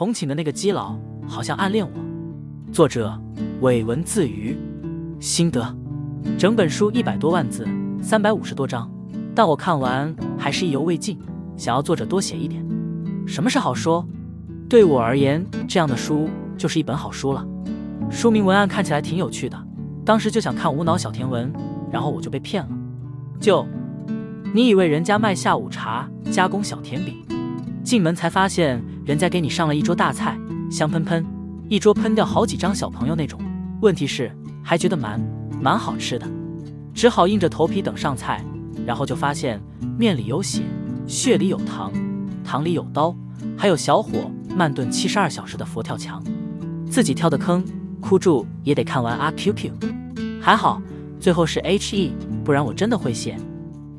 同寝的那个基佬好像暗恋我。作者伪文自娱，心得：整本书一百多万字，三百五十多章，但我看完还是意犹未尽，想要作者多写一点。什么是好说？对我而言，这样的书就是一本好书了。书名文案看起来挺有趣的，当时就想看无脑小甜文，然后我就被骗了。就。你以为人家卖下午茶、加工小甜饼，进门才发现人家给你上了一桌大菜，香喷喷，一桌喷掉好几张小朋友那种。问题是还觉得蛮蛮好吃的，只好硬着头皮等上菜，然后就发现面里有血，血里有糖，糖里有刀，还有小火慢炖七十二小时的佛跳墙，自己跳的坑，哭住也得看完啊 QQ。还好最后是 HE，不然我真的会谢。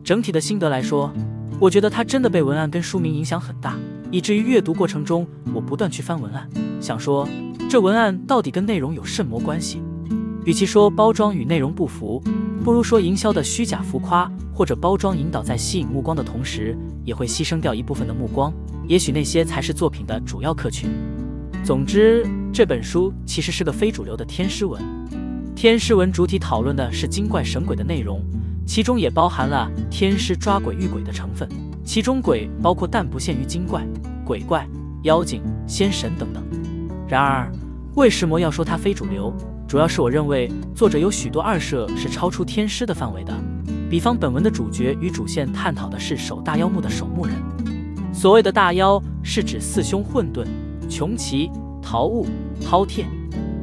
整体的心得来说，我觉得他真的被文案跟书名影响很大，以至于阅读过程中我不断去翻文案，想说这文案到底跟内容有甚么关系？与其说包装与内容不符，不如说营销的虚假浮夸，或者包装引导在吸引目光的同时，也会牺牲掉一部分的目光，也许那些才是作品的主要客群。总之，这本书其实是个非主流的天师文，天师文主体讨论的是精怪神鬼的内容。其中也包含了天师抓鬼遇鬼的成分，其中鬼包括但不限于精怪、鬼怪、妖精、仙神等等。然而，为什么要说它非主流？主要是我认为作者有许多二设是超出天师的范围的。比方本文的主角与主线探讨的是守大妖墓的守墓人。所谓的大妖是指四凶混沌、穷奇、桃物、饕餮。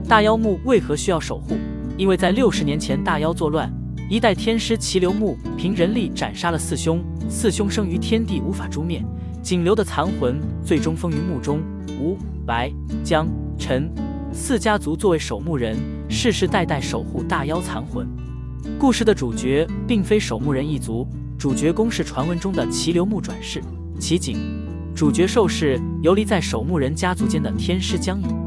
大妖墓为何需要守护？因为在六十年前大妖作乱。一代天师齐刘穆凭人力斩杀了四凶，四凶生于天地无法诛灭，仅留的残魂最终封于墓中。吴、白、江、陈四家族作为守墓人，世世代代守护大妖残魂。故事的主角并非守墓人一族，主角公是传闻中的齐刘穆转世。齐景，主角受是游离在守墓人家族间的天师江隐。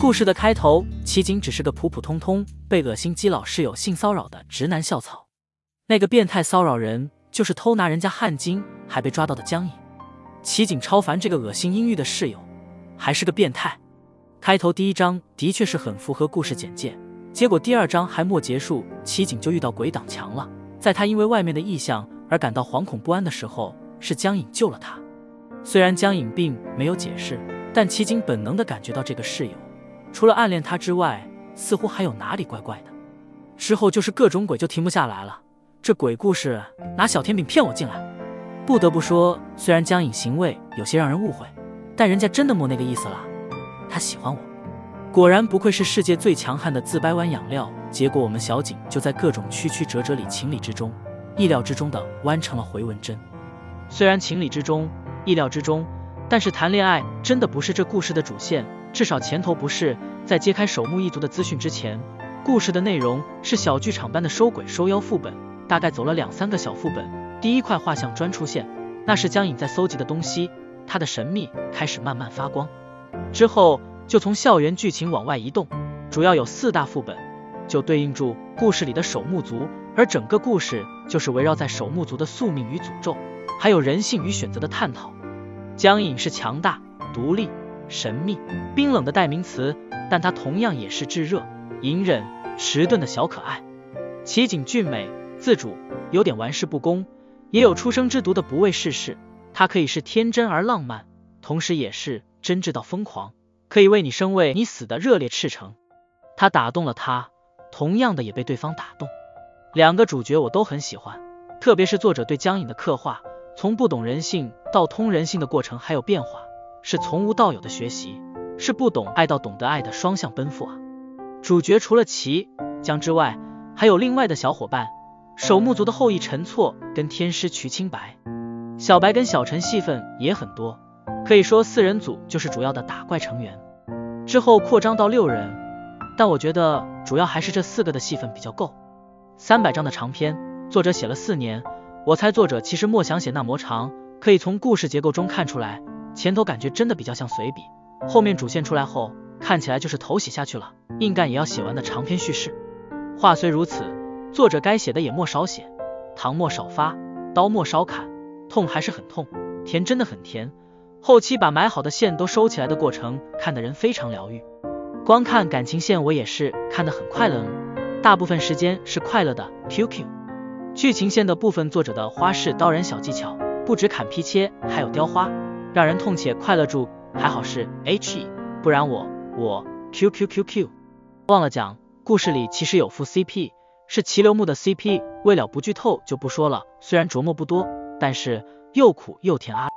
故事的开头，奇景只是个普普通通被恶心基佬室友性骚扰的直男校草。那个变态骚扰人就是偷拿人家汗巾还被抓到的姜隐。奇景超凡这个恶心阴郁的室友，还是个变态。开头第一章的确是很符合故事简介，结果第二章还没结束，奇景就遇到鬼挡墙了。在他因为外面的异象而感到惶恐不安的时候，是姜隐救了他。虽然姜隐并没有解释，但奇景本能的感觉到这个室友。除了暗恋他之外，似乎还有哪里怪怪的。之后就是各种鬼，就停不下来了。这鬼故事拿小甜饼骗我进来，不得不说，虽然姜隐行为有些让人误会，但人家真的没那个意思了。他喜欢我，果然不愧是世界最强悍的自掰弯养料。结果我们小景就在各种曲曲折折里，情理之中、意料之中的弯成了回文针。虽然情理之中、意料之中，但是谈恋爱真的不是这故事的主线。至少前头不是。在揭开守墓一族的资讯之前，故事的内容是小剧场般的收鬼收妖副本，大概走了两三个小副本。第一块画像砖出现，那是姜隐在搜集的东西，他的神秘开始慢慢发光。之后就从校园剧情往外移动，主要有四大副本，就对应住故事里的守墓族，而整个故事就是围绕在守墓族的宿命与诅咒，还有人性与选择的探讨。姜隐是强大、独立。神秘、冰冷的代名词，但他同样也是炙热、隐忍、迟钝的小可爱。奇景俊美、自主，有点玩世不恭，也有初生之犊的不畏世事。他可以是天真而浪漫，同时也是真挚到疯狂，可以为你生为你死的热烈赤诚。他打动了他，同样的也被对方打动。两个主角我都很喜欢，特别是作者对江隐的刻画，从不懂人性到通人性的过程还有变化。是从无到有的学习，是不懂爱到懂得爱的双向奔赴啊！主角除了齐江之外，还有另外的小伙伴，守墓族的后裔陈错跟天师瞿青白，小白跟小陈戏份也很多，可以说四人组就是主要的打怪成员。之后扩张到六人，但我觉得主要还是这四个的戏份比较够。三百章的长篇，作者写了四年，我猜作者其实没想写那么长，可以从故事结构中看出来。前头感觉真的比较像随笔，后面主线出来后，看起来就是头写下去了，硬干也要写完的长篇叙事。话虽如此，作者该写的也莫少写，糖莫少发，刀莫少砍，痛还是很痛，甜真的很甜。后期把买好的线都收起来的过程，看得人非常疗愈。光看感情线我也是看得很快乐，大部分时间是快乐的。QQ 剧情线的部分，作者的花式刀人小技巧，不止砍劈切，还有雕花，让人痛且快乐住。还好是 HE，不然我我 QQQQ 忘了讲，故事里其实有副 CP，是齐流木的 CP。为了不剧透就不说了，虽然琢磨不多，但是又苦又甜啊。